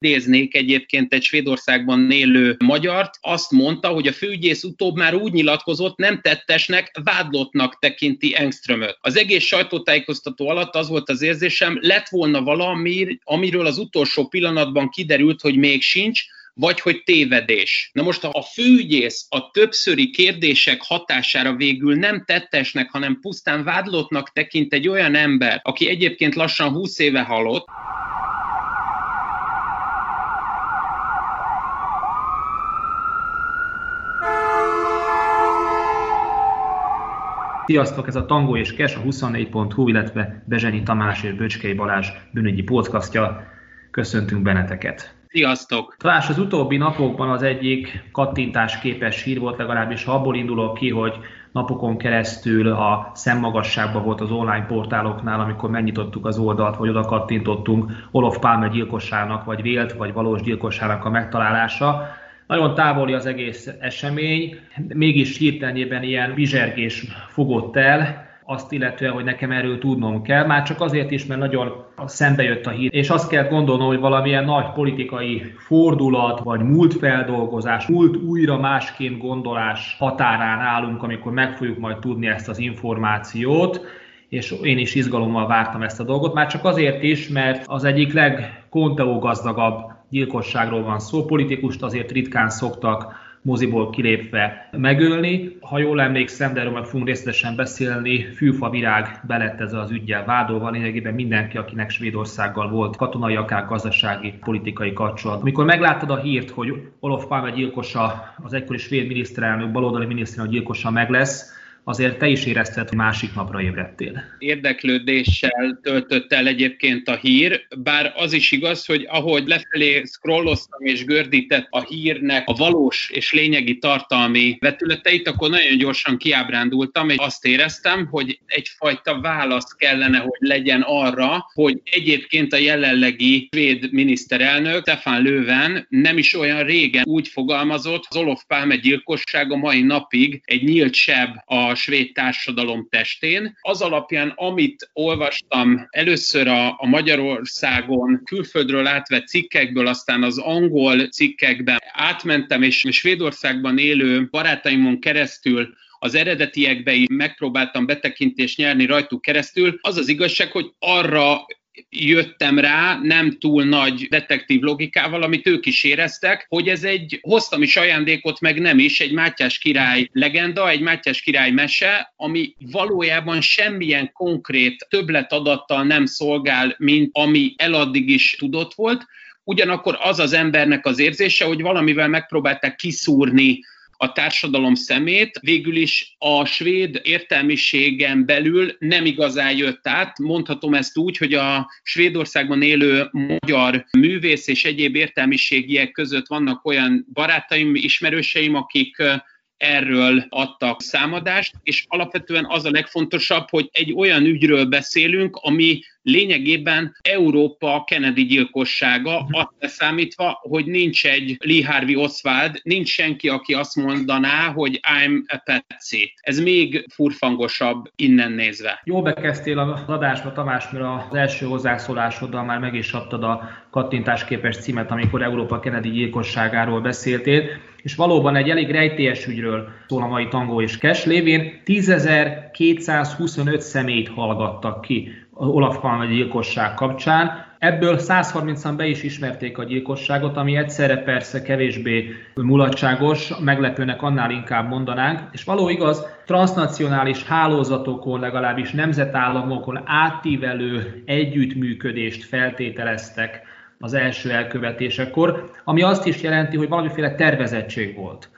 idéznék egyébként egy Svédországban élő magyart, azt mondta, hogy a főügyész utóbb már úgy nyilatkozott, nem tettesnek, vádlottnak tekinti Engströmöt. Az egész sajtótájékoztató alatt az volt az érzésem, lett volna valami, amiről az utolsó pillanatban kiderült, hogy még sincs, vagy hogy tévedés. Na most a főügyész a többszöri kérdések hatására végül nem tettesnek, hanem pusztán vádlottnak tekint egy olyan ember, aki egyébként lassan 20 éve halott, Sziasztok, ez a Tango és Kes, a 24.hu, illetve Bezsenyi Tamás és Böcskei Balázs bűnügyi podcastja. Köszöntünk benneteket! Sziasztok! Talán az utóbbi napokban az egyik kattintás képes hír volt, legalábbis ha abból indulok ki, hogy napokon keresztül a szemmagasságban volt az online portáloknál, amikor megnyitottuk az oldalt, vagy oda kattintottunk Olof Palme gyilkossának, vagy vélt, vagy valós gyilkossának a megtalálása. Nagyon távoli az egész esemény, mégis hirtelenében ilyen bizsergés fogott el, azt illetően, hogy nekem erről tudnom kell, már csak azért is, mert nagyon szembe jött a hír, és azt kell gondolnom, hogy valamilyen nagy politikai fordulat, vagy múltfeldolgozás, múlt újra másként gondolás határán állunk, amikor meg fogjuk majd tudni ezt az információt, és én is izgalommal vártam ezt a dolgot, már csak azért is, mert az egyik legkonteó gazdagabb gyilkosságról van szó, politikust azért ritkán szoktak moziból kilépve megölni. Ha jól emlékszem, de erről meg fogunk részletesen beszélni, Fűfa Virág belett ez az ügyel vádolva, lényegében mindenki, akinek Svédországgal volt katonai, akár gazdasági, politikai kapcsolat. Amikor megláttad a hírt, hogy Olof Palme gyilkosa, az egykori svéd miniszterelnök, baloldali miniszterelnök gyilkosa meg lesz, azért te is érezted, hogy másik napra ébredtél. Érdeklődéssel töltött el egyébként a hír, bár az is igaz, hogy ahogy lefelé scrolloztam és gördített a hírnek a valós és lényegi tartalmi vetületeit, akkor nagyon gyorsan kiábrándultam, és azt éreztem, hogy egyfajta válasz kellene, hogy legyen arra, hogy egyébként a jelenlegi svéd miniszterelnök Stefan Löwen nem is olyan régen úgy fogalmazott, az Olof Palme gyilkossága mai napig egy nyílt seb a svéd társadalom testén. Az alapján, amit olvastam először a, a Magyarországon külföldről átvett cikkekből, aztán az angol cikkekben átmentem, és Svédországban élő barátaimon keresztül az eredetiekbe is megpróbáltam betekintést nyerni rajtuk keresztül. Az az igazság, hogy arra jöttem rá nem túl nagy detektív logikával, amit ők is éreztek, hogy ez egy, hoztam is ajándékot, meg nem is, egy Mátyás király legenda, egy Mátyás király mese, ami valójában semmilyen konkrét többletadattal nem szolgál, mint ami eladdig is tudott volt, ugyanakkor az az embernek az érzése, hogy valamivel megpróbálták kiszúrni a társadalom szemét, végül is a svéd értelmiségen belül nem igazán jött át. Mondhatom ezt úgy, hogy a Svédországban élő magyar művész és egyéb értelmiségiek között vannak olyan barátaim, ismerőseim, akik erről adtak számadást, és alapvetően az a legfontosabb, hogy egy olyan ügyről beszélünk, ami lényegében Európa Kennedy gyilkossága, mhm. azt leszámítva, hogy nincs egy Lee Harvey Oswald, nincs senki, aki azt mondaná, hogy I'm a Patsy. Ez még furfangosabb innen nézve. Jó bekezdtél az adásba, Tamás, mert az első hozzászólásoddal már meg is adtad a kattintásképes címet, amikor Európa Kennedy gyilkosságáról beszéltél, és valóban egy elég rejtélyes ügyről szól a mai tangó és kes lévén 10.225 személyt hallgattak ki Olaf Palme gyilkosság kapcsán. Ebből 130-an be is ismerték a gyilkosságot, ami egyszerre persze kevésbé mulatságos, meglepőnek annál inkább mondanánk, és való igaz, transnacionális hálózatokon, legalábbis nemzetállamokon átívelő együttműködést feltételeztek az első elkövetésekor, ami azt is jelenti, hogy valamiféle tervezettség volt.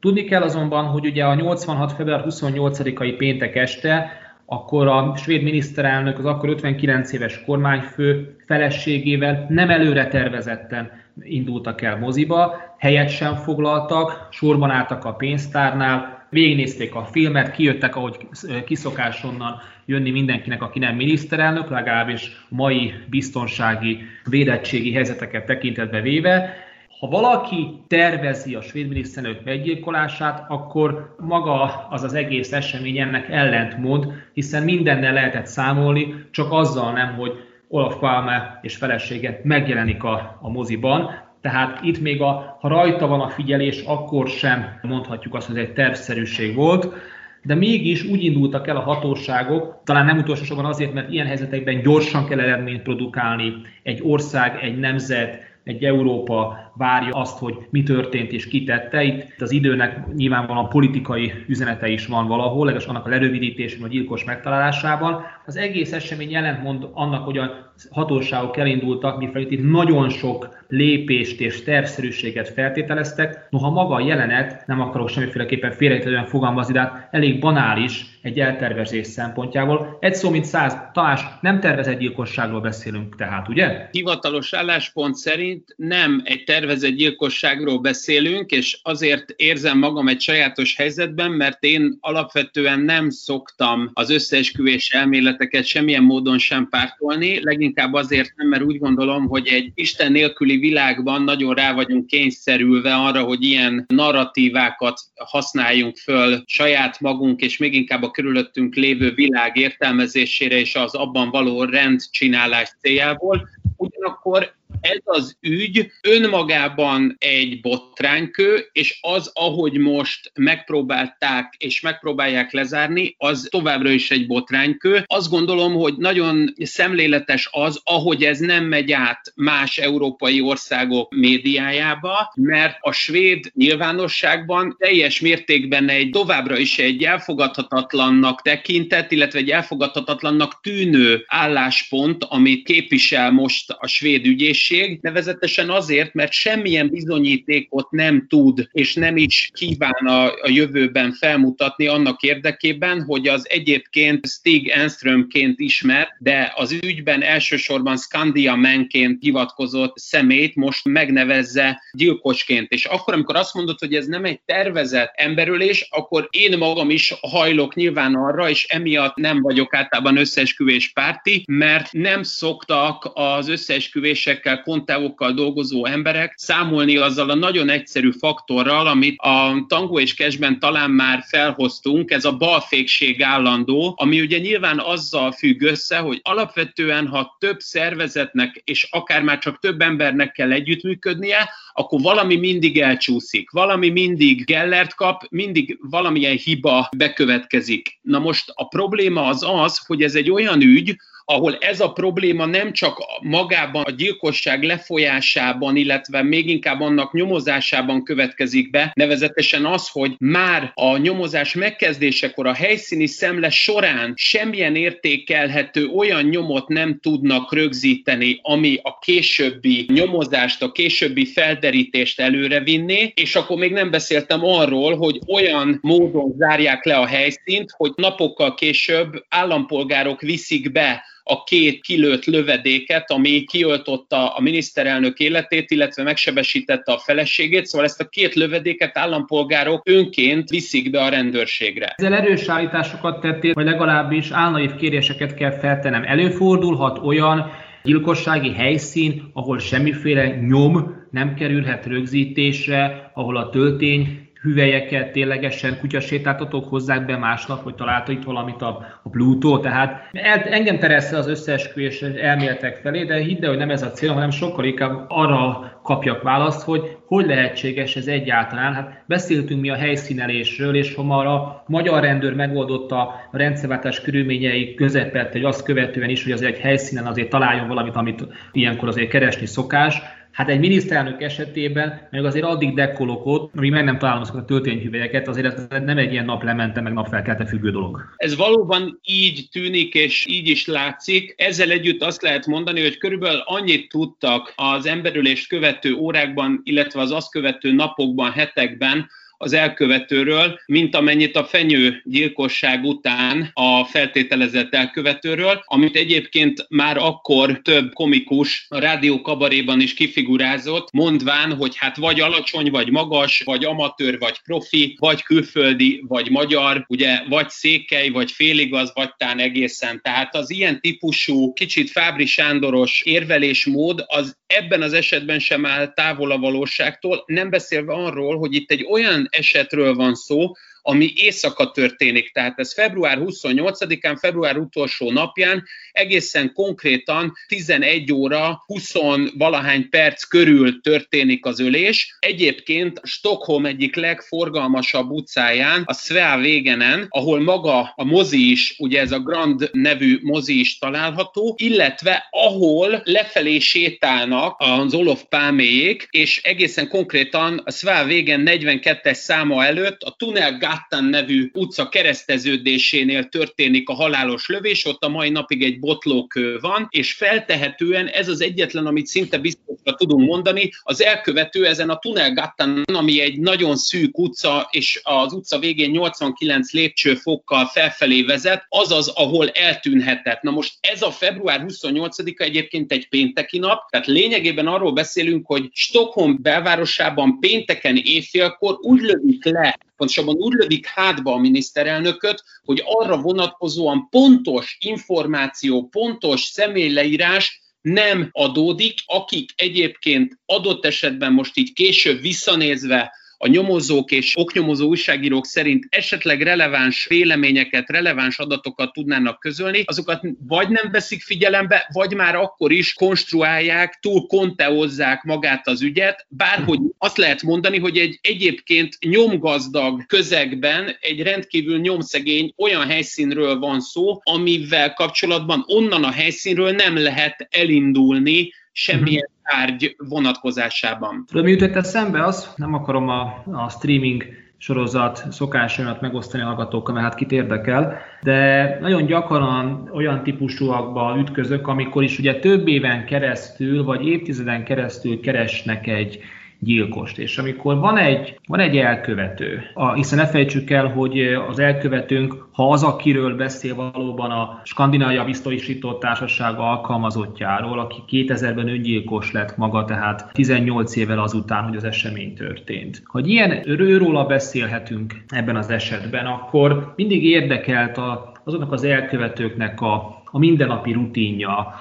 Tudni kell azonban, hogy ugye a 86. február 28-ai péntek este akkor a svéd miniszterelnök, az akkor 59 éves kormányfő feleségével nem előre tervezetten indultak el moziba, helyet sem foglaltak, sorban álltak a pénztárnál, végignézték a filmet, kijöttek, ahogy kiszokás onnan jönni mindenkinek, aki nem miniszterelnök, legalábbis mai biztonsági, védettségi helyzeteket tekintetbe véve, ha valaki tervezi a svéd miniszterelnök meggyilkolását, akkor maga az az egész esemény ennek ellentmond, hiszen mindennel lehetett számolni, csak azzal nem, hogy Olaf Palme és felesége megjelenik a, a moziban, tehát itt még a, ha rajta van a figyelés, akkor sem mondhatjuk azt, hogy egy tervszerűség volt, de mégis úgy indultak el a hatóságok, talán nem utolsó sorban azért, mert ilyen helyzetekben gyorsan kell eredményt produkálni, egy ország, egy nemzet, egy Európa várja azt, hogy mi történt és kitette. Itt az időnek nyilvánvalóan politikai üzenete is van valahol, legalábbis annak a lerövidítésén vagy gyilkos megtalálásában. Az egész esemény jelentmond annak, hogy a hatóságok elindultak, mivel itt nagyon sok lépést és tervszerűséget feltételeztek, noha maga a jelenet, nem akarok semmiféleképpen félrejtően fogalmazni, de hát elég banális egy eltervezés szempontjából. Egy szó, mint száz, Tamás, nem tervezett gyilkosságról beszélünk tehát, ugye? Hivatalos álláspont szerint nem egy tervezett gyilkosságról beszélünk, és azért érzem magam egy sajátos helyzetben, mert én alapvetően nem szoktam az összeesküvés elméleteket semmilyen módon sem pártolni, leginkább azért nem, mert úgy gondolom, hogy egy Isten nélküli világban nagyon rá vagyunk kényszerülve arra, hogy ilyen narratívákat használjunk föl saját magunk, és még inkább a körülöttünk lévő világ értelmezésére és az abban való rendcsinálás céljából. Ugyanakkor ez az ügy önmagában egy botránykő, és az, ahogy most megpróbálták és megpróbálják lezárni, az továbbra is egy botránykő. Azt gondolom, hogy nagyon szemléletes az, ahogy ez nem megy át más európai országok médiájába, mert a svéd nyilvánosságban teljes mértékben egy továbbra is egy elfogadhatatlannak tekintett, illetve egy elfogadhatatlannak tűnő álláspont, amit képvisel most a svéd ügyészség, nevezetesen azért, mert semmilyen bizonyítékot nem tud és nem is kíván a, a jövőben felmutatni annak érdekében, hogy az egyébként Stig Enströmként ismert, de az ügyben elsősorban Scandia menként hivatkozott szemét most megnevezze gyilkosként. És akkor, amikor azt mondod, hogy ez nem egy tervezett emberülés, akkor én magam is hajlok nyilván arra, és emiatt nem vagyok általában összeesküvés párti, mert nem szoktak az összeesküvésekkel kontávokkal dolgozó emberek számolni azzal a nagyon egyszerű faktorral, amit a tangó és kesben talán már felhoztunk, ez a balfékség állandó, ami ugye nyilván azzal függ össze, hogy alapvetően, ha több szervezetnek és akár már csak több embernek kell együttműködnie, akkor valami mindig elcsúszik, valami mindig gellert kap, mindig valamilyen hiba bekövetkezik. Na most a probléma az az, hogy ez egy olyan ügy, ahol ez a probléma nem csak magában a gyilkosság lefolyásában, illetve még inkább annak nyomozásában következik be, nevezetesen az, hogy már a nyomozás megkezdésekor a helyszíni szemle során semmilyen értékelhető olyan nyomot nem tudnak rögzíteni, ami a későbbi nyomozást, a későbbi felderítést előrevinni, és akkor még nem beszéltem arról, hogy olyan módon zárják le a helyszínt, hogy napokkal később állampolgárok viszik be a két kilőtt lövedéket, ami kiöltotta a miniszterelnök életét, illetve megsebesítette a feleségét, szóval ezt a két lövedéket állampolgárok önként viszik be a rendőrségre. Ezzel erős állításokat tettél, vagy legalábbis álnaív kéréseket kell feltenem. Előfordulhat olyan gyilkossági helyszín, ahol semmiféle nyom nem kerülhet rögzítésre, ahol a töltény hüvelyeket ténylegesen kutyasétáltatók hozzák be másnap, hogy találta itt valamit a, a Pluto, tehát engem teressze az összeesküvés elméletek felé, de hidd el, hogy nem ez a cél, hanem sokkal inkább arra kapjak választ, hogy hogy lehetséges ez egyáltalán. Hát beszéltünk mi a helyszínelésről, és ha a magyar rendőr megoldotta a rendszerváltás körülményei közepette, hogy azt követően is, hogy az egy helyszínen azért találjon valamit, amit ilyenkor azért keresni szokás, Hát egy miniszterelnök esetében meg azért addig dekkolok amíg meg nem találom azokat a töltényhüvelyeket, azért ez nem egy ilyen naplemente, meg napfelkelte függő dolog. Ez valóban így tűnik, és így is látszik. Ezzel együtt azt lehet mondani, hogy körülbelül annyit tudtak az emberülést követő órákban, illetve az azt követő napokban, hetekben, az elkövetőről, mint amennyit a fenyő gyilkosság után a feltételezett elkövetőről, amit egyébként már akkor több komikus a rádió kabaréban is kifigurázott, mondván, hogy hát vagy alacsony, vagy magas, vagy amatőr, vagy profi, vagy külföldi, vagy magyar, ugye vagy székely, vagy féligaz, vagy tán egészen. Tehát az ilyen típusú, kicsit Fábri Sándoros érvelésmód az ebben az esetben sem áll távol a valóságtól, nem beszélve arról, hogy itt egy olyan esetről van szó, ami éjszaka történik. Tehát ez február 28-án, február utolsó napján egészen konkrétan 11 óra 20 valahány perc körül történik az ölés. Egyébként Stockholm egyik legforgalmasabb utcáján, a Svea Végenen, ahol maga a mozi is, ugye ez a Grand nevű mozi is található, illetve ahol lefelé sétálnak az Olof Pálméjék, és egészen konkrétan a Svea Végen 42-es száma előtt a Tunnel Gattan nevű utca kereszteződésénél történik a halálos lövés, ott a mai napig egy botlókő van, és feltehetően ez az egyetlen, amit szinte biztosra tudunk mondani, az elkövető ezen a Tunnel Gattan, ami egy nagyon szűk utca, és az utca végén 89 lépcsőfokkal felfelé vezet, azaz, ahol eltűnhetett. Na most ez a február 28-a egyébként egy pénteki nap, tehát lényegében arról beszélünk, hogy Stockholm belvárosában pénteken éjfélkor úgy lövik le pontosabban úgy lövik hátba a miniszterelnököt, hogy arra vonatkozóan pontos információ, pontos személyleírás nem adódik, akik egyébként adott esetben most így később visszanézve a nyomozók és oknyomozó újságírók szerint esetleg releváns véleményeket, releváns adatokat tudnának közölni, azokat vagy nem veszik figyelembe, vagy már akkor is konstruálják, túl konteozzák magát az ügyet, bárhogy azt lehet mondani, hogy egy egyébként nyomgazdag közegben egy rendkívül nyomszegény olyan helyszínről van szó, amivel kapcsolatban onnan a helyszínről nem lehet elindulni semmilyen tárgy vonatkozásában. Tudom, mi jutott eszembe az, nem akarom a, a streaming sorozat szokásaimat megosztani a hallgatókkal, mert hát kit érdekel, de nagyon gyakran olyan típusúakba ütközök, amikor is ugye több éven keresztül, vagy évtizeden keresztül keresnek egy gyilkost. És amikor van egy, van egy elkövető, a, hiszen ne fejtsük el, hogy az elkövetőnk, ha az, akiről beszél valóban a Skandinávia biztosító társaság alkalmazottjáról, aki 2000-ben öngyilkos lett maga, tehát 18 évvel azután, hogy az esemény történt. Ha ilyen őróla beszélhetünk ebben az esetben, akkor mindig érdekelt a, azoknak az elkövetőknek a, a mindennapi rutinja,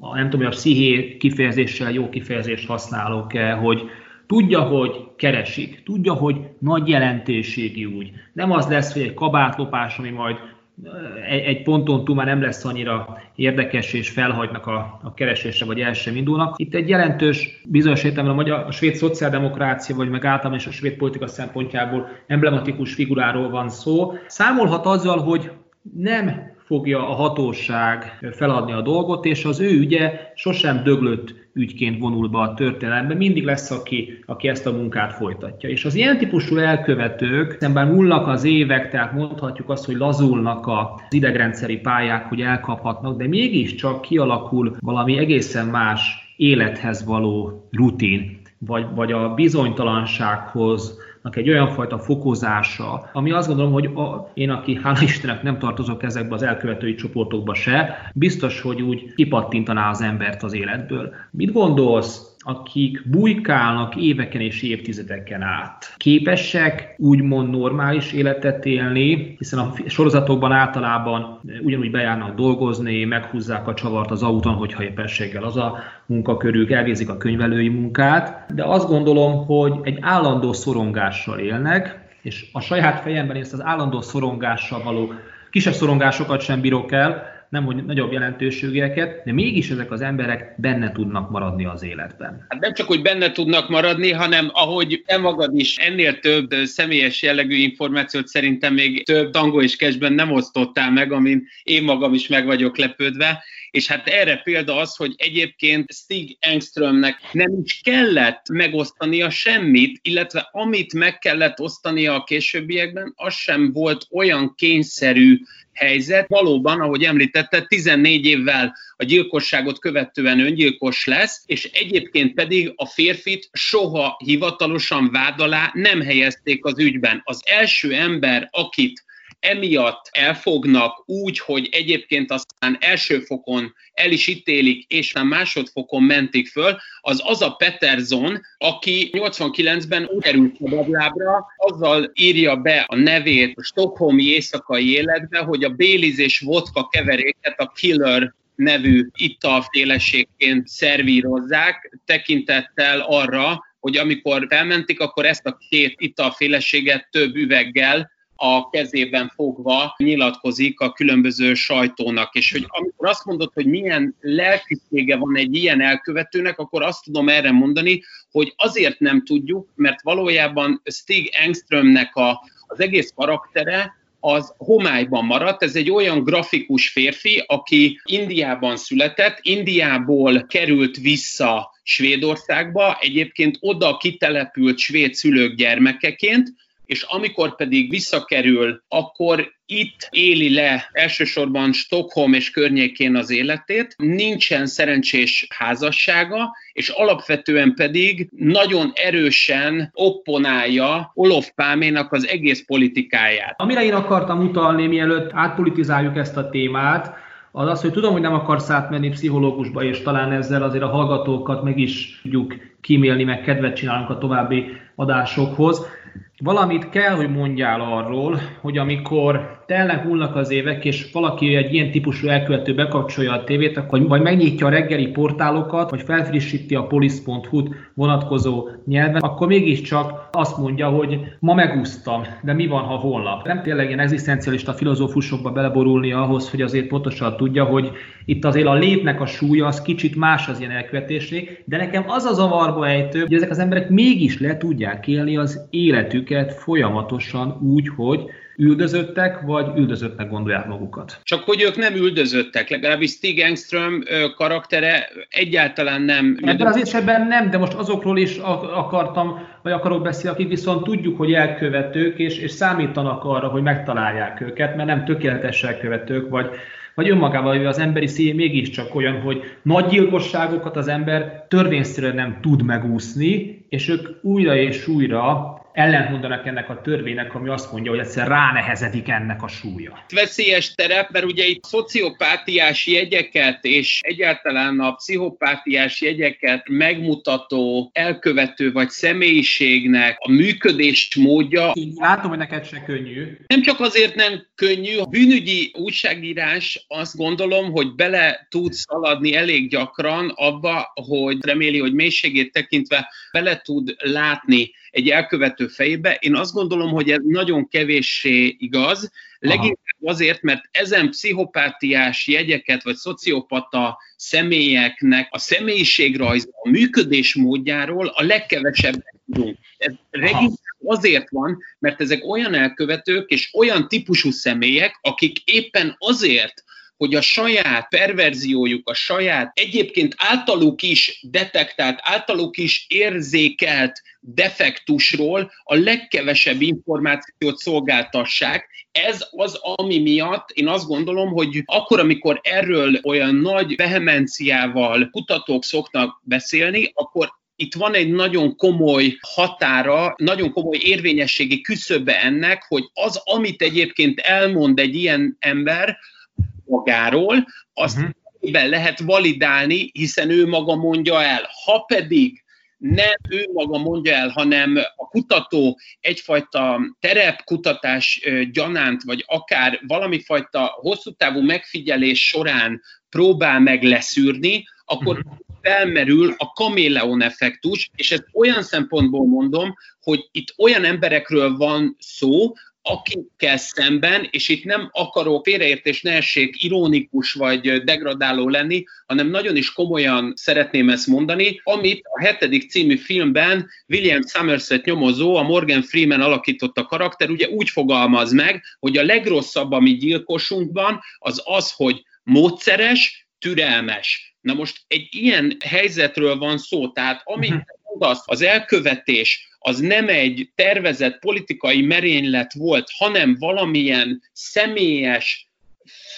a, nem tudom, hogy a psziché kifejezéssel jó kifejezést használok-e, hogy Tudja, hogy keresik, tudja, hogy nagy jelentőségi úgy. Nem az lesz, hogy egy kabátlopás, ami majd egy, egy ponton túl már nem lesz annyira érdekes, és felhagynak a, a keresésre, vagy el sem indulnak. Itt egy jelentős, bizonyos értelemben a, magyar, a svéd szociáldemokrácia, vagy meg általában is a svéd politika szempontjából emblematikus figuráról van szó. Számolhat azzal, hogy nem fogja a hatóság feladni a dolgot, és az ő ügye sosem döglött ügyként vonul be a történelembe, mindig lesz, aki, aki ezt a munkát folytatja. És az ilyen típusú elkövetők, szemben múlnak az évek, tehát mondhatjuk azt, hogy lazulnak az idegrendszeri pályák, hogy elkaphatnak, de mégiscsak kialakul valami egészen más élethez való rutin, vagy, vagy a bizonytalansághoz egy olyan fajta fokozása, ami azt gondolom, hogy a, én, aki hála Istennek nem tartozok ezekbe az elkövetői csoportokba se, biztos, hogy úgy kipattintaná az embert az életből. Mit gondolsz akik bujkálnak éveken és évtizedeken át. Képesek úgymond normális életet élni, hiszen a sorozatokban általában ugyanúgy bejárnak dolgozni, meghúzzák a csavart az autón, hogyha éppenséggel az a munkakörük, elvégzik a könyvelői munkát, de azt gondolom, hogy egy állandó szorongással élnek, és a saját fejemben ezt az állandó szorongással való kisebb szorongásokat sem bírok el, nem hogy nagyobb jelentőségeket, de mégis ezek az emberek benne tudnak maradni az életben. Hát nem csak, hogy benne tudnak maradni, hanem ahogy te magad is ennél több személyes jellegű információt szerintem még több tango és kesben nem osztottál meg, amin én magam is meg vagyok lepődve, és hát erre példa az, hogy egyébként Stig Engströmnek nem is kellett megosztania semmit, illetve amit meg kellett osztania a későbbiekben, az sem volt olyan kényszerű helyzet. Valóban, ahogy említette, 14 évvel a gyilkosságot követően öngyilkos lesz, és egyébként pedig a férfit soha hivatalosan vád alá nem helyezték az ügyben. Az első ember, akit emiatt elfognak úgy, hogy egyébként aztán első fokon el is ítélik, és már másodfokon mentik föl, az az a Peterson, aki 89-ben úgy került szabadlábra, azzal írja be a nevét a stokholmi éjszakai életbe, hogy a Béliz és vodka keveréket a Killer nevű italféleségként szervírozzák, tekintettel arra, hogy amikor felmentik, akkor ezt a két italféleséget több üveggel a kezében fogva nyilatkozik a különböző sajtónak, és hogy amikor azt mondod, hogy milyen lelkisége van egy ilyen elkövetőnek, akkor azt tudom erre mondani, hogy azért nem tudjuk, mert valójában Stig Engströmnek a, az egész karaktere az homályban maradt. Ez egy olyan grafikus férfi, aki Indiában született, Indiából került vissza Svédországba, egyébként oda kitelepült svéd szülők gyermekeként, és amikor pedig visszakerül, akkor itt éli le elsősorban Stockholm és környékén az életét, nincsen szerencsés házassága, és alapvetően pedig nagyon erősen opponálja Olof Páménak az egész politikáját. Amire én akartam utalni, mielőtt átpolitizáljuk ezt a témát, az az, hogy tudom, hogy nem akarsz átmenni pszichológusba, és talán ezzel azért a hallgatókat meg is tudjuk kímélni, meg kedvet csinálunk a további adásokhoz. Valamit kell, hogy mondjál arról, hogy amikor telnek múlnak az évek, és valaki egy ilyen típusú elkövető bekapcsolja a tévét, akkor vagy megnyitja a reggeli portálokat, vagy felfrissíti a polisz.hu-t vonatkozó nyelven, akkor mégiscsak azt mondja, hogy ma megúsztam, de mi van, ha holnap? Nem tényleg ilyen egzisztencialista filozófusokba beleborulni ahhoz, hogy azért pontosan tudja, hogy itt azért a létnek a súlya az kicsit más az ilyen elkövetésé, de nekem az a zavarba ejtő, hogy ezek az emberek mégis le tudják élni az életüket folyamatosan úgy, hogy üldözöttek, vagy üldözöttnek gondolják magukat. Csak hogy ők nem üldözöttek, legalábbis Stig Engström karaktere egyáltalán nem. Ebben az esetben nem, de most azokról is akartam, vagy akarok beszélni, akik viszont tudjuk, hogy elkövetők, és, és számítanak arra, hogy megtalálják őket, mert nem tökéletes elkövetők, vagy vagy önmagával az emberi szív mégiscsak olyan, hogy nagy gyilkosságokat az ember törvényszerűen nem tud megúszni, és ők újra és újra ellentmondanak ennek a törvénynek, ami azt mondja, hogy egyszer ránehezedik ennek a súlya. Veszélyes terep, mert ugye itt szociopátiás jegyeket és egyáltalán a pszichopátiás jegyeket megmutató elkövető vagy személyiségnek a működés módja. Látom, hogy neked se könnyű. Nem csak azért nem könnyű, a bűnügyi újságírás azt gondolom, hogy bele tud szaladni elég gyakran abba, hogy reméli, hogy mélységét tekintve bele tud látni egy elkövető fejébe. Én azt gondolom, hogy ez nagyon kevéssé igaz, leginkább azért, mert ezen pszichopátiás jegyeket, vagy szociopata személyeknek a személyiségrajz, a működés módjáról a legkevesebbet tudunk. Ez azért van, mert ezek olyan elkövetők és olyan típusú személyek, akik éppen azért, hogy a saját perverziójuk, a saját egyébként általuk is detektált, általuk is érzékelt defektusról a legkevesebb információt szolgáltassák. Ez az, ami miatt én azt gondolom, hogy akkor, amikor erről olyan nagy vehemenciával kutatók szoknak beszélni, akkor itt van egy nagyon komoly határa, nagyon komoly érvényességi küszöbe ennek, hogy az, amit egyébként elmond egy ilyen ember, magáról, azt uh-huh. lehet validálni, hiszen ő maga mondja el. Ha pedig nem ő maga mondja el, hanem a kutató egyfajta terepkutatás gyanánt, vagy akár valami fajta hosszú távú megfigyelés során próbál meg leszűrni, akkor uh-huh. felmerül a kaméleon effektus, és ezt olyan szempontból mondom, hogy itt olyan emberekről van szó, akikkel szemben, és itt nem akarok félreértés ne essék ironikus vagy degradáló lenni, hanem nagyon is komolyan szeretném ezt mondani, amit a hetedik című filmben William Somerset nyomozó, a Morgan Freeman alakította karakter, ugye úgy fogalmaz meg, hogy a legrosszabb, ami gyilkosunkban, az az, hogy módszeres, türelmes. Na most egy ilyen helyzetről van szó, tehát amit mondasz, az elkövetés, az nem egy tervezett politikai merénylet volt, hanem valamilyen személyes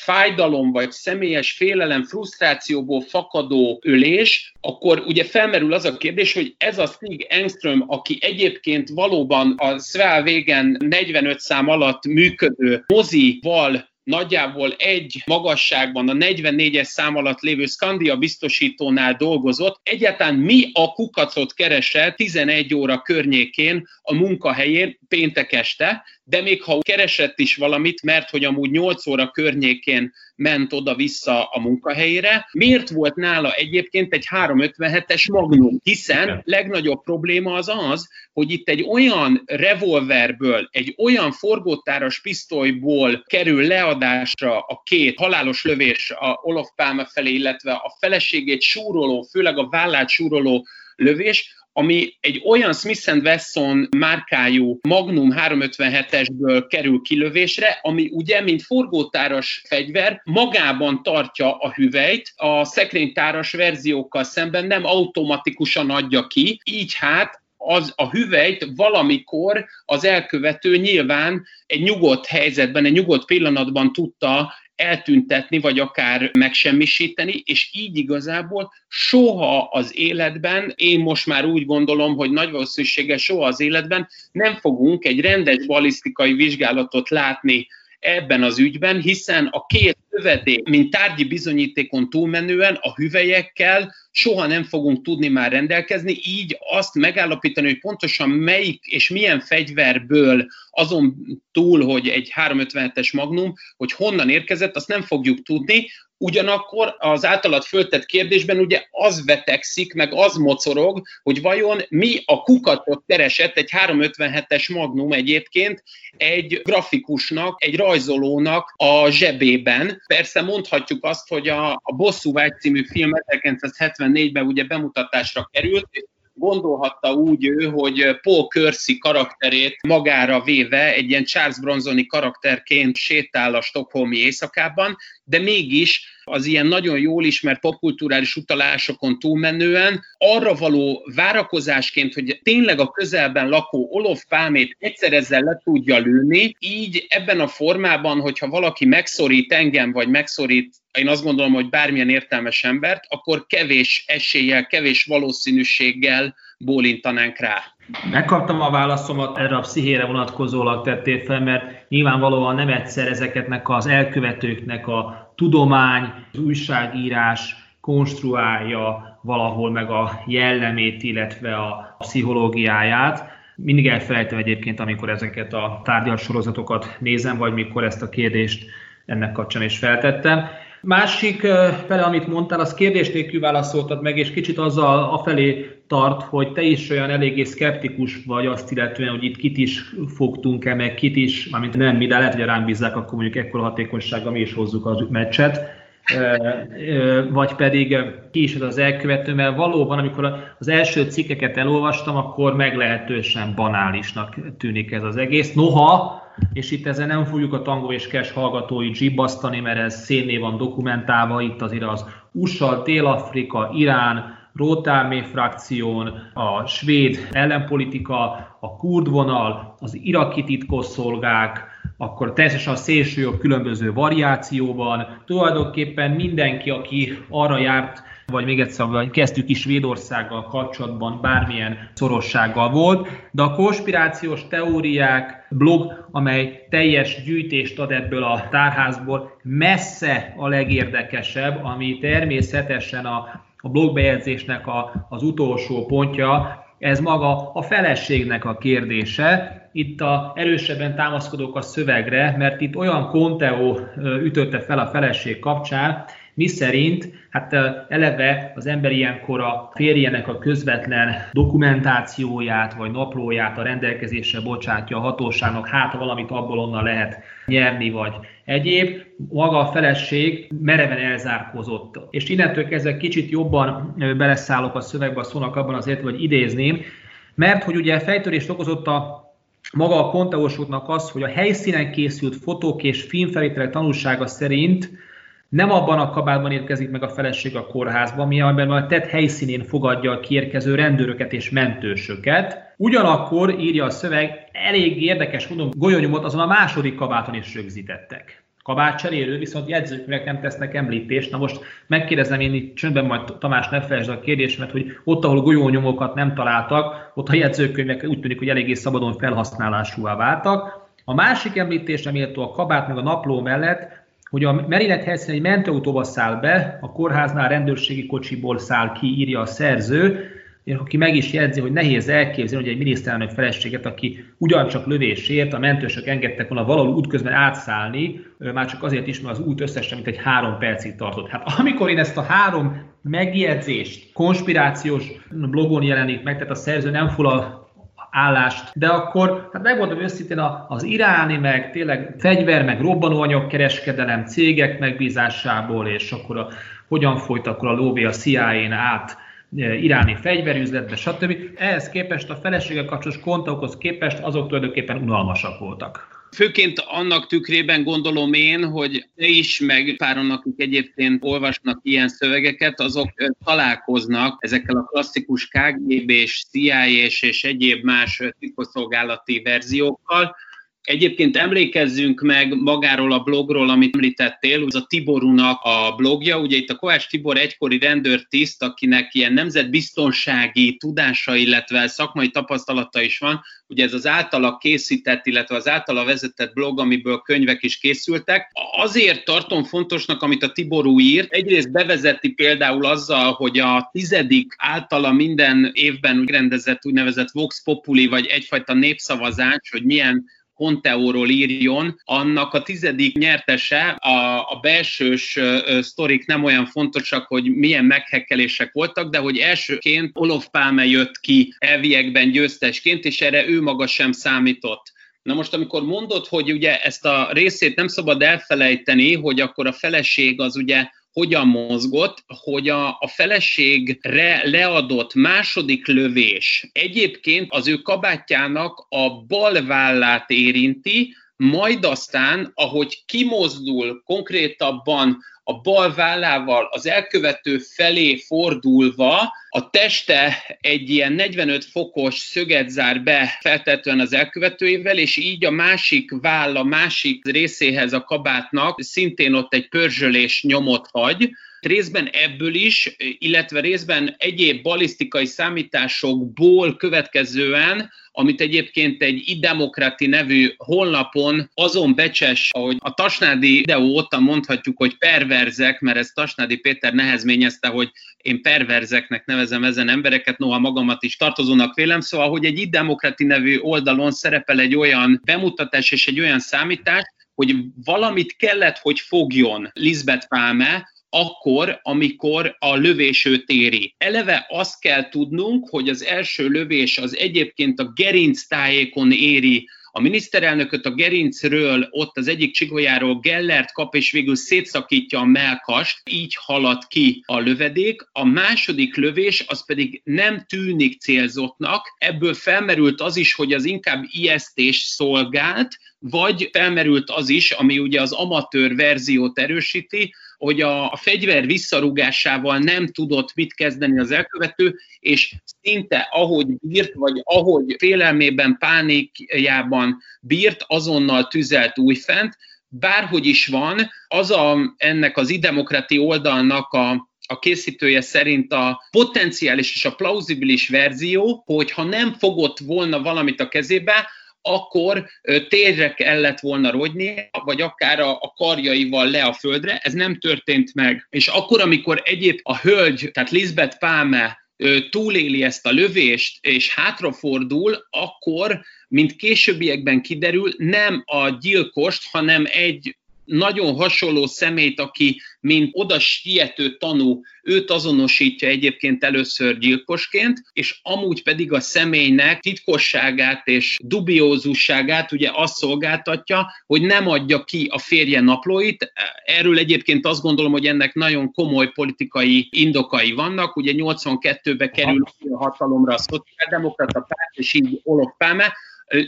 fájdalom vagy személyes félelem, frusztrációból fakadó ölés, akkor ugye felmerül az a kérdés, hogy ez a Stig Engström, aki egyébként valóban a végen 45 szám alatt működő mozival nagyjából egy magasságban a 44-es szám alatt lévő Skandia biztosítónál dolgozott, egyáltalán mi a kukacot keresett 11 óra környékén a munkahelyén péntek este, de még ha keresett is valamit, mert hogy amúgy 8 óra környékén ment oda-vissza a munkahelyére, miért volt nála egyébként egy 357-es Magnum? Hiszen legnagyobb probléma az az, hogy itt egy olyan revolverből, egy olyan forgótáras pisztolyból kerül leadásra a két halálos lövés a Olof Pálme felé, illetve a feleségét súroló, főleg a vállát súroló lövés, ami egy olyan Smith Wesson márkájú Magnum 357-esből kerül kilövésre, ami ugye, mint forgótáras fegyver, magában tartja a hüvelyt, a szekrénytáras verziókkal szemben nem automatikusan adja ki, így hát az a hüvelyt valamikor az elkövető nyilván egy nyugodt helyzetben, egy nyugodt pillanatban tudta eltüntetni, vagy akár megsemmisíteni, és így igazából soha az életben, én most már úgy gondolom, hogy nagy valószínűséggel soha az életben nem fogunk egy rendes balisztikai vizsgálatot látni ebben az ügyben, hiszen a két lövedék, mint tárgyi bizonyítékon túlmenően a hüvelyekkel soha nem fogunk tudni már rendelkezni, így azt megállapítani, hogy pontosan melyik és milyen fegyverből azon túl, hogy egy 357-es magnum, hogy honnan érkezett, azt nem fogjuk tudni, Ugyanakkor az általad föltett kérdésben ugye az vetekszik, meg az mocorog, hogy vajon mi a kukatot keresett egy 357-es Magnum egyébként egy grafikusnak, egy rajzolónak a zsebében. Persze mondhatjuk azt, hogy a, a Bosszú Vágy című film 1974-ben ugye bemutatásra került, gondolhatta úgy ő, hogy Paul Kersey karakterét magára véve egy ilyen Charles Bronzoni karakterként sétál a Stockholmi éjszakában, de mégis az ilyen nagyon jól ismert popkulturális utalásokon túlmenően arra való várakozásként, hogy tényleg a közelben lakó Olof Pálmét egyszer ezzel le tudja lőni, így ebben a formában, hogyha valaki megszorít engem, vagy megszorít én azt gondolom, hogy bármilyen értelmes embert, akkor kevés eséllyel, kevés valószínűséggel bólintanánk rá. Megkaptam a válaszomat, erre a pszichére vonatkozólag tettél fel, mert nyilvánvalóan nem egyszer ezeketnek az elkövetőknek a tudomány, az újságírás konstruálja valahol meg a jellemét, illetve a pszichológiáját. Mindig elfelejtem egyébként, amikor ezeket a tárgyalsorozatokat nézem, vagy mikor ezt a kérdést ennek kapcsán is feltettem. Másik fele, amit mondtál, az kérdés nélkül válaszoltad meg, és kicsit azzal afelé tart, hogy te is olyan eléggé szkeptikus vagy azt illetően, hogy itt kit is fogtunk-e, meg kit is, mármint nem mi, de lehet, hogy ránk bízzák, akkor mondjuk ekkora hatékonysággal mi is hozzuk a meccset vagy pedig ki is az elkövető, mert valóban, amikor az első cikkeket elolvastam, akkor meglehetősen banálisnak tűnik ez az egész. Noha, és itt ezen nem fogjuk a Tango és Cash hallgatói zsibbasztani, mert ez szénné van dokumentálva, itt azért az USA, Dél-Afrika, Irán, Rótálmé frakción, a svéd ellenpolitika, a kurd vonal, az iraki titkosszolgák, akkor természetesen a szélsőjobb különböző variációban. Tulajdonképpen mindenki, aki arra járt, vagy még egyszer, vagy kezdtük is Svédországgal kapcsolatban bármilyen szorossággal volt, de a konspirációs teóriák blog, amely teljes gyűjtést ad ebből a tárházból, messze a legérdekesebb, ami természetesen a, a blogbejegyzésnek a, az utolsó pontja, ez maga a feleségnek a kérdése. Itt a erősebben támaszkodok a szövegre, mert itt olyan Conteo ütötte fel a feleség kapcsán, mi szerint hát eleve az ember ilyenkor a férjének a közvetlen dokumentációját vagy naplóját a rendelkezésre bocsátja a hatóságnak, hát valamit abból onnan lehet nyerni, vagy egyéb. Maga a feleség mereven elzárkozott. És innentől kezdve kicsit jobban beleszállok a szövegbe a szónak abban az értelemben, hogy idézném, mert hogy ugye fejtörést okozott a maga a Conteos az, hogy a helyszínen készült fotók és filmfelvételek tanulsága szerint nem abban a kabátban érkezik meg a feleség a kórházban, mi amiben a tett helyszínén fogadja a kiérkező rendőröket és mentősöket. Ugyanakkor írja a szöveg, elég érdekes mondom, golyonyomot azon a második kabáton is rögzítettek. Kabátcserélő, viszont jegyzőkönyvek nem tesznek említést. Na most megkérdezem én itt csöndben majd Tamás ne felejtsd a kérdésemet, hogy ott, ahol golyónyomokat nem találtak, ott a jegyzőkönyvek úgy tűnik, hogy eléggé szabadon felhasználásúvá váltak. A másik említés, méltó a kabát meg a napló mellett, hogy a merénylet helyszínen egy mentőautóba száll be, a kórháznál rendőrségi kocsiból száll ki, írja a szerző, aki meg is jegyzi, hogy nehéz elképzelni, hogy egy miniszterelnök feleséget, aki ugyancsak lövésért, a mentősök engedtek volna valahol útközben átszállni, már csak azért is, mert az út összesen mint egy három percig tartott. Hát amikor én ezt a három megjegyzést konspirációs blogon jelenik meg, tehát a szerző nem foglal állást, de akkor, hát megmondom őszintén, az iráni, meg tényleg fegyver, meg robbanóanyag kereskedelem cégek megbízásából, és akkor a, hogyan folyt akkor a lóvé a CIA-n át e, iráni fegyverüzletbe, stb. Ehhez képest a feleséggel kapcsolatos kontakokhoz képest azok tulajdonképpen unalmasak voltak. Főként annak tükrében gondolom én, hogy te is, meg páron, akik egyébként olvasnak ilyen szövegeket, azok találkoznak ezekkel a klasszikus KGB és CIA és, és egyéb más titkosszolgálati verziókkal, Egyébként emlékezzünk meg magáról a blogról, amit említettél, ez a Tiborunak a blogja. Ugye itt a Kovács Tibor egykori rendőrtiszt, akinek ilyen nemzetbiztonsági tudása, illetve szakmai tapasztalata is van. Ugye ez az általa készített, illetve az általa vezetett blog, amiből könyvek is készültek. Azért tartom fontosnak, amit a Tiború írt. Egyrészt bevezeti például azzal, hogy a tizedik általa minden évben rendezett úgynevezett Vox Populi, vagy egyfajta népszavazás, hogy milyen Conteóról írjon, annak a tizedik nyertese, a, a belsős uh, sztorik nem olyan fontosak, hogy milyen meghekkelések voltak, de hogy elsőként Olof Palme jött ki elviekben győztesként, és erre ő maga sem számított. Na most, amikor mondod, hogy ugye ezt a részét nem szabad elfelejteni, hogy akkor a feleség az ugye hogyan mozgott, hogy a, a feleségre leadott második lövés egyébként az ő kabátjának a bal vállát érinti, majd aztán, ahogy kimozdul konkrétabban a bal vállával az elkövető felé fordulva, a teste egy ilyen 45 fokos szöget zár be feltetően az elkövetőjével, és így a másik válla másik részéhez a kabátnak szintén ott egy pörzsölés nyomot hagy, Részben ebből is, illetve részben egyéb balisztikai számításokból következően, amit egyébként egy idemokrati nevű honlapon azon becses, ahogy a Tasnádi videó óta mondhatjuk, hogy perverzek, mert ezt Tasnádi Péter nehezményezte, hogy én perverzeknek nevezem ezen embereket, noha magamat is tartozónak vélem, szóval, hogy egy idemokrati nevű oldalon szerepel egy olyan bemutatás és egy olyan számítás, hogy valamit kellett, hogy fogjon Lisbeth Palme, akkor, amikor a lövés őt éri. Eleve azt kell tudnunk, hogy az első lövés az egyébként a gerinc tájékon éri a miniszterelnököt a gerincről, ott az egyik csigolyáról Gellert kap, és végül szétszakítja a melkast, így halad ki a lövedék. A második lövés az pedig nem tűnik célzottnak, ebből felmerült az is, hogy az inkább ijesztés szolgált, vagy felmerült az is, ami ugye az amatőr verziót erősíti, hogy a, a fegyver visszarúgásával nem tudott mit kezdeni az elkövető, és szinte ahogy bírt, vagy ahogy félelmében, pánikjában bírt, azonnal tüzelt újfent, bárhogy is van, az a, ennek az idemokrati oldalnak a, a készítője szerint a potenciális és a plauzibilis verzió, hogy ha nem fogott volna valamit a kezébe, akkor térre kellett volna rogyni, vagy akár a, a karjaival le a földre, ez nem történt meg. És akkor, amikor egyéb a hölgy, tehát Lisbeth Palme túléli ezt a lövést, és hátrafordul, akkor, mint későbbiekben kiderül, nem a gyilkost, hanem egy nagyon hasonló szemét, aki mint oda siető tanú, őt azonosítja egyébként először gyilkosként, és amúgy pedig a személynek titkosságát és dubiózusságát ugye azt szolgáltatja, hogy nem adja ki a férje naplóit. Erről egyébként azt gondolom, hogy ennek nagyon komoly politikai indokai vannak. Ugye 82-be kerül a hatalomra a szociáldemokrata párt, és így Olof Palme,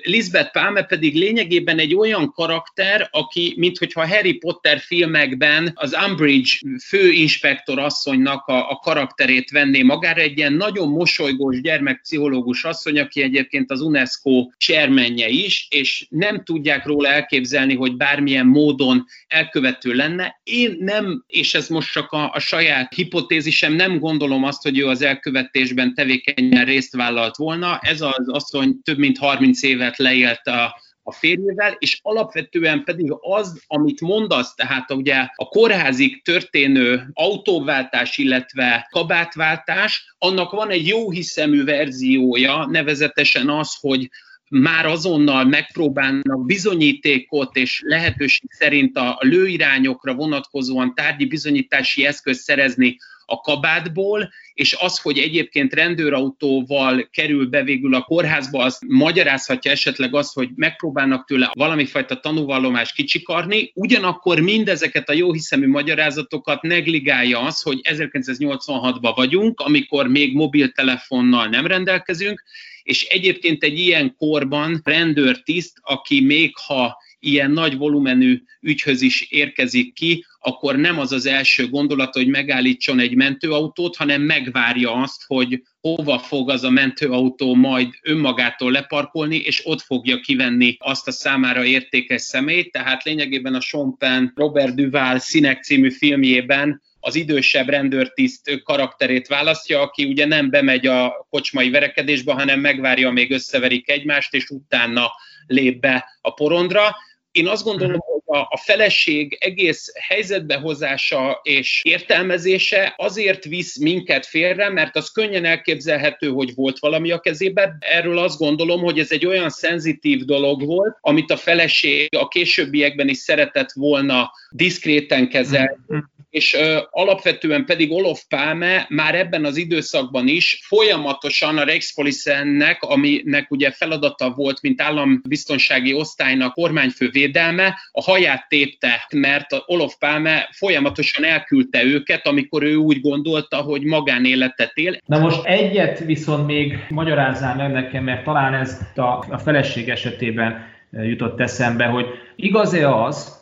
Lisbeth Palme pedig lényegében egy olyan karakter, aki, minthogyha Harry Potter filmekben az Umbridge főinspektor asszonynak a, a karakterét venné magára, egy ilyen nagyon mosolygós gyermekpszichológus asszony, aki egyébként az UNESCO csermenje is, és nem tudják róla elképzelni, hogy bármilyen módon elkövető lenne. Én nem, és ez most csak a, a saját hipotézisem, nem gondolom azt, hogy ő az elkövetésben tevékenyen részt vállalt volna. Ez az asszony több mint 30 év évet leélt a a férjével, és alapvetően pedig az, amit mondasz, tehát ugye a kórházig történő autóváltás, illetve kabátváltás, annak van egy jó hiszemű verziója, nevezetesen az, hogy már azonnal megpróbálnak bizonyítékot és lehetőség szerint a lőirányokra vonatkozóan tárgyi bizonyítási eszköz szerezni a kabátból, és az, hogy egyébként rendőrautóval kerül be végül a kórházba, az magyarázhatja esetleg azt, hogy megpróbálnak tőle valami fajta tanúvallomást kicsikarni, ugyanakkor mindezeket a jóhiszemű magyarázatokat negligálja az, hogy 1986-ban vagyunk, amikor még mobiltelefonnal nem rendelkezünk, és egyébként egy ilyen korban rendőrtiszt, aki még ha ilyen nagy volumenű ügyhöz is érkezik ki, akkor nem az az első gondolat, hogy megállítson egy mentőautót, hanem megvárja azt, hogy hova fog az a mentőautó majd önmagától leparkolni, és ott fogja kivenni azt a számára értékes szemét. Tehát lényegében a Sean Robert Duval Színek című filmjében az idősebb rendőrtiszt karakterét választja, aki ugye nem bemegy a kocsmai verekedésbe, hanem megvárja, még összeverik egymást, és utána lép be a porondra. Én azt gondolom, mhm. hogy a, a feleség egész helyzetbehozása és értelmezése azért visz minket félre, mert az könnyen elképzelhető, hogy volt valami a kezében. Erről azt gondolom, hogy ez egy olyan szenzitív dolog volt, amit a feleség a későbbiekben is szeretett volna diszkréten kezelni, mhm és ö, alapvetően pedig Olof Pálme már ebben az időszakban is folyamatosan a Reichspolisennek, aminek ugye feladata volt, mint állambiztonsági osztálynak kormányfő védelme, a haját tépte, mert Olof Pálme folyamatosan elküldte őket, amikor ő úgy gondolta, hogy magánéletet él. Na most egyet viszont még magyarázzál meg nekem, mert talán ez a, a feleség esetében jutott eszembe, hogy igaz-e az,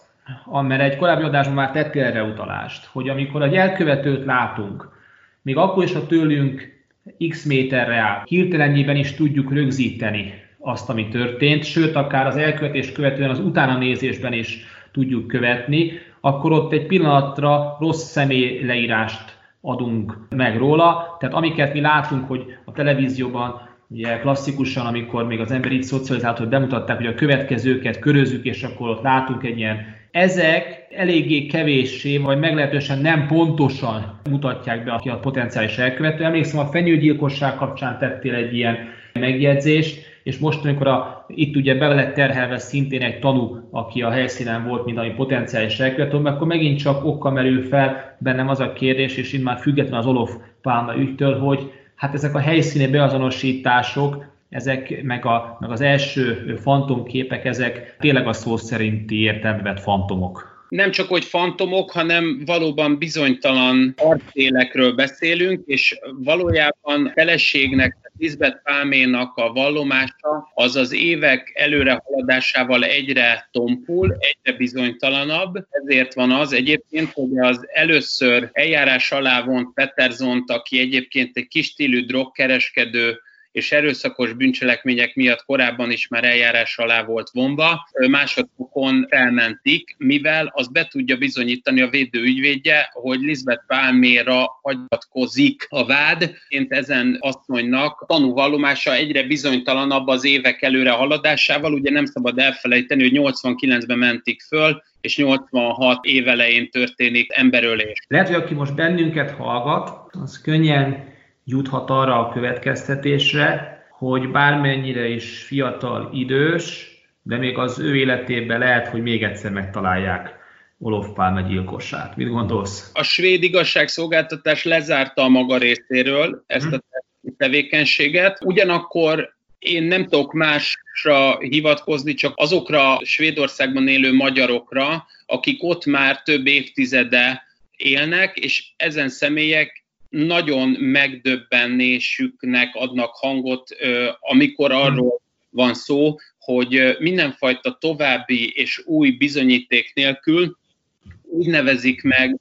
mert egy korábbi adásban már tettél erre utalást, hogy amikor egy elkövetőt látunk, még akkor is, ha tőlünk x méterre áll, hirtelenjében is tudjuk rögzíteni azt, ami történt, sőt, akár az elkövetés követően az utána nézésben is tudjuk követni, akkor ott egy pillanatra rossz személy leírást adunk meg róla. Tehát amiket mi látunk, hogy a televízióban Ugye klasszikusan, amikor még az ember így szocializált, hogy bemutatták, hogy a következőket körözzük, és akkor ott látunk egy ilyen ezek eléggé kevéssé, vagy meglehetősen nem pontosan mutatják be a potenciális elkövető. Emlékszem, a fenyőgyilkosság kapcsán tettél egy ilyen megjegyzést, és most, amikor a, itt ugye be lett terhelve szintén egy tanú, aki a helyszínen volt, mint ami potenciális elkövető, akkor megint csak okkal merül fel bennem az a kérdés, és itt már független az Olof Pálma ügytől, hogy hát ezek a helyszíni beazonosítások, ezek, meg, a, meg az első fantomképek, ezek tényleg a szó szerinti értelme fantomok nem csak hogy fantomok, hanem valóban bizonytalan arcélekről beszélünk, és valójában feleségnek, Lisbeth Pálménak a vallomása az az évek előre haladásával egyre tompul, egyre bizonytalanabb. Ezért van az egyébként, hogy az először eljárás alá vont Peterzont, aki egyébként egy kis stílű drogkereskedő, és erőszakos bűncselekmények miatt korábban is már eljárás alá volt vonva, másodfokon felmentik, mivel az be tudja bizonyítani a védő ügyvédje, hogy Lisbeth Pálméra hagyatkozik a vád. Én ezen asszonynak tanúvallomása egyre bizonytalanabb az évek előre haladásával, ugye nem szabad elfelejteni, hogy 89-ben mentik föl, és 86 évelején történik emberölés. Lehet, hogy aki most bennünket hallgat, az könnyen juthat arra a következtetésre, hogy bármennyire is fiatal, idős, de még az ő életében lehet, hogy még egyszer megtalálják Olof Palme gyilkosát. Mit gondolsz? A svéd igazságszolgáltatás lezárta a maga részéről ezt a hm. tevékenységet, ugyanakkor én nem tudok másra hivatkozni, csak azokra a Svédországban élő magyarokra, akik ott már több évtizede élnek, és ezen személyek nagyon megdöbbenésüknek adnak hangot, amikor arról van szó, hogy mindenfajta további és új bizonyíték nélkül úgy nevezik meg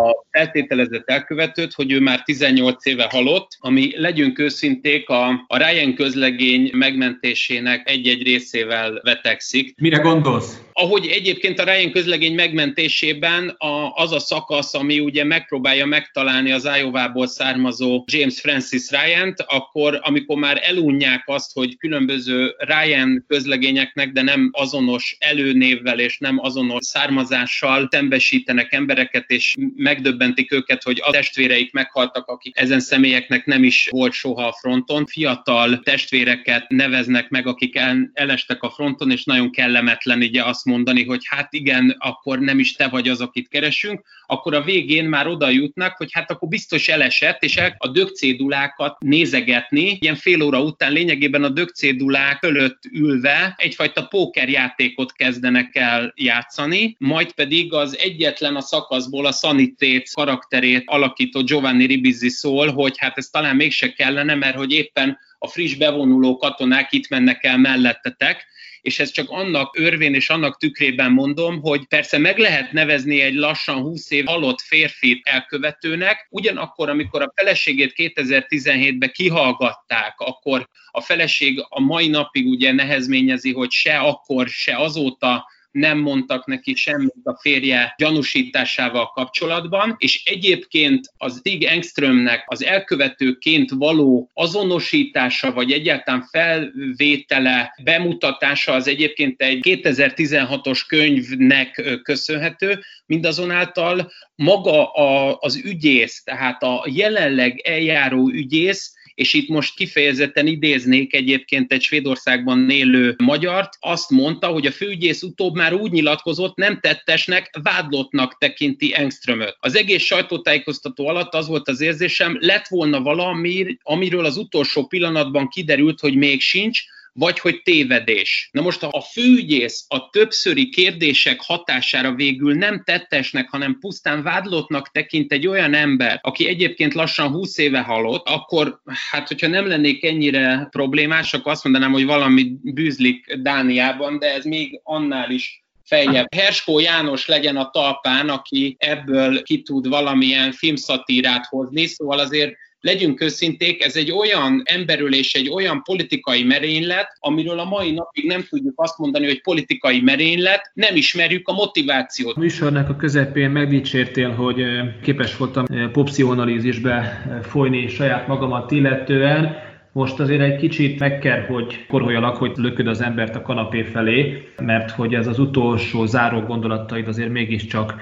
a feltételezett elkövetőt, hogy ő már 18 éve halott, ami legyünk őszinték, a, a Ryan közlegény megmentésének egy-egy részével vetekszik. Mire gondolsz? Ahogy egyébként a Ryan közlegény megmentésében a, az a szakasz, ami ugye megpróbálja megtalálni az Iowa-ból származó James Francis Ryan-t, akkor amikor már elunják azt, hogy különböző Ryan közlegényeknek, de nem azonos előnévvel és nem azonos származással szembesítenek embereket, és megdöbbentik őket, hogy a testvéreik meghaltak, akik ezen személyeknek nem is volt soha a fronton. Fiatal testvéreket neveznek meg, akik el, elestek a fronton, és nagyon kellemetlen ugye azt mondani, hogy hát igen, akkor nem is te vagy az, akit keresünk, akkor a végén már oda jutnak, hogy hát akkor biztos elesett, és el a dögcédulákat nézegetni, ilyen fél óra után lényegében a dögcédulák fölött ülve egyfajta pókerjátékot kezdenek el játszani, majd pedig az egyetlen a szakaszból a Sanitét karakterét alakító Giovanni Ribizzi szól, hogy hát ez talán mégse kellene, mert hogy éppen a friss bevonuló katonák itt mennek el mellettetek, és ez csak annak örvén és annak tükrében mondom, hogy persze meg lehet nevezni egy lassan 20 év halott férfit elkövetőnek, ugyanakkor, amikor a feleségét 2017-ben kihallgatták, akkor a feleség a mai napig ugye nehezményezi, hogy se akkor, se azóta nem mondtak neki semmit a férje gyanúsításával kapcsolatban, és egyébként az Stig Engströmnek az elkövetőként való azonosítása, vagy egyáltalán felvétele, bemutatása az egyébként egy 2016-os könyvnek köszönhető, mindazonáltal maga a, az ügyész, tehát a jelenleg eljáró ügyész és itt most kifejezetten idéznék egyébként egy Svédországban élő magyart, azt mondta, hogy a főügyész utóbb már úgy nyilatkozott, nem tettesnek, vádlottnak tekinti Engströmöt. Az egész sajtótájékoztató alatt az volt az érzésem, lett volna valami, amiről az utolsó pillanatban kiderült, hogy még sincs, vagy hogy tévedés. Na most a főügyész a többszöri kérdések hatására végül nem tettesnek, hanem pusztán vádlottnak tekint egy olyan ember, aki egyébként lassan 20 éve halott, akkor hát hogyha nem lennék ennyire problémás, akkor azt mondanám, hogy valami bűzlik Dániában, de ez még annál is feljebb. Herskó János legyen a talpán, aki ebből ki tud valamilyen filmszatírát hozni, szóval azért legyünk őszinték, ez egy olyan emberülés, egy olyan politikai merénylet, amiről a mai napig nem tudjuk azt mondani, hogy politikai merénylet, nem ismerjük a motivációt. A műsornak a közepén megdicsértél, hogy képes voltam popszichoanalízisbe eh, folyni saját magamat illetően. Most azért egy kicsit meg kell, hogy koroljalak, hogy lököd az embert a kanapé felé, mert hogy ez az utolsó záró gondolataid azért mégiscsak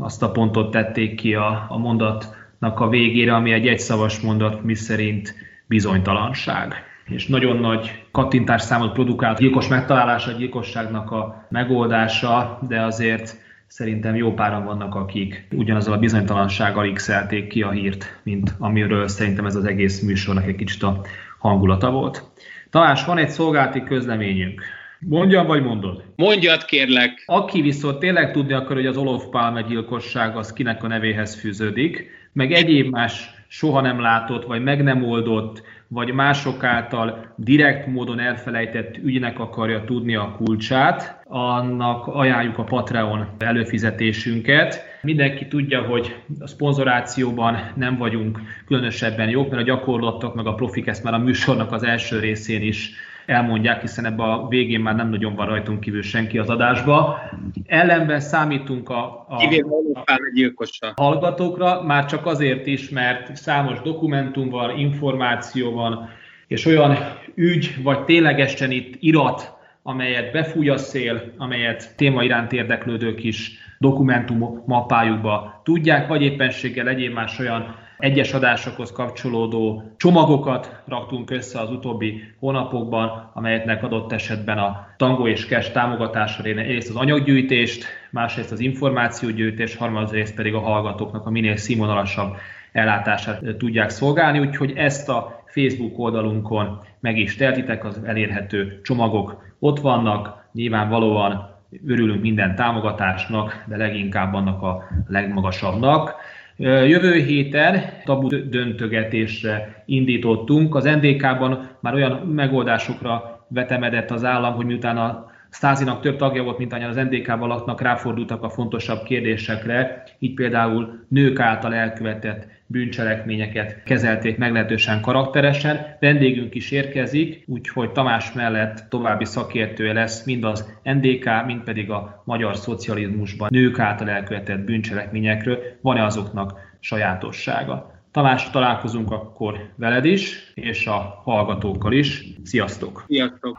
azt a pontot tették ki a, a mondat a végére, ami egy egyszavas mondat, miszerint bizonytalanság. És nagyon nagy kattintás számot produkált gyilkos megtalálása, a gyilkosságnak a megoldása, de azért szerintem jó páran vannak, akik ugyanazzal a bizonytalansággal x ki a hírt, mint amiről szerintem ez az egész műsornak egy kicsit a hangulata volt. Talán van egy szolgálati közleményünk. Mondjam, vagy mondod? Mondjad, kérlek. Aki viszont tényleg tudni akar, hogy az Olof Palme gyilkosság az kinek a nevéhez fűződik, meg egyéb más soha nem látott, vagy meg nem oldott, vagy mások által direkt módon elfelejtett ügynek akarja tudni a kulcsát, annak ajánljuk a Patreon előfizetésünket. Mindenki tudja, hogy a szponzorációban nem vagyunk különösebben jók, mert a gyakorlatok meg a profik ezt már a műsornak az első részén is elmondják, hiszen ebbe a végén már nem nagyon van rajtunk kívül senki az adásba. Ellenben számítunk a, a, a hallgatókra, már csak azért is, mert számos dokumentum van, információ van, és olyan ügy, vagy ténylegesen itt irat, amelyet befúj a szél, amelyet téma iránt érdeklődők is dokumentum mappájukba tudják, vagy éppenséggel egyéb más olyan egyes adásokhoz kapcsolódó csomagokat raktunk össze az utóbbi hónapokban, amelyeknek adott esetben a Tango és Cash támogatása egyrészt az anyaggyűjtést, másrészt az információgyűjtést, harmadrészt pedig a hallgatóknak a minél színvonalasabb ellátását tudják szolgálni, úgyhogy ezt a Facebook oldalunkon meg is teltitek, az elérhető csomagok ott vannak, nyilvánvalóan örülünk minden támogatásnak, de leginkább annak a legmagasabbnak. Jövő héten tabu döntögetésre indítottunk. Az NDK-ban már olyan megoldásokra vetemedett az állam, hogy miután a Stázinak több tagja volt, mint annyian az NDK-ban laknak, ráfordultak a fontosabb kérdésekre, így például nők által elkövetett bűncselekményeket kezelték meglehetősen karakteresen. Vendégünk is érkezik, úgyhogy Tamás mellett további szakértője lesz mind az NDK, mind pedig a magyar szocializmusban nők által elkövetett bűncselekményekről. Van-e azoknak sajátossága? Tamás, találkozunk akkor veled is, és a hallgatókkal is. Sziasztok! Sziasztok!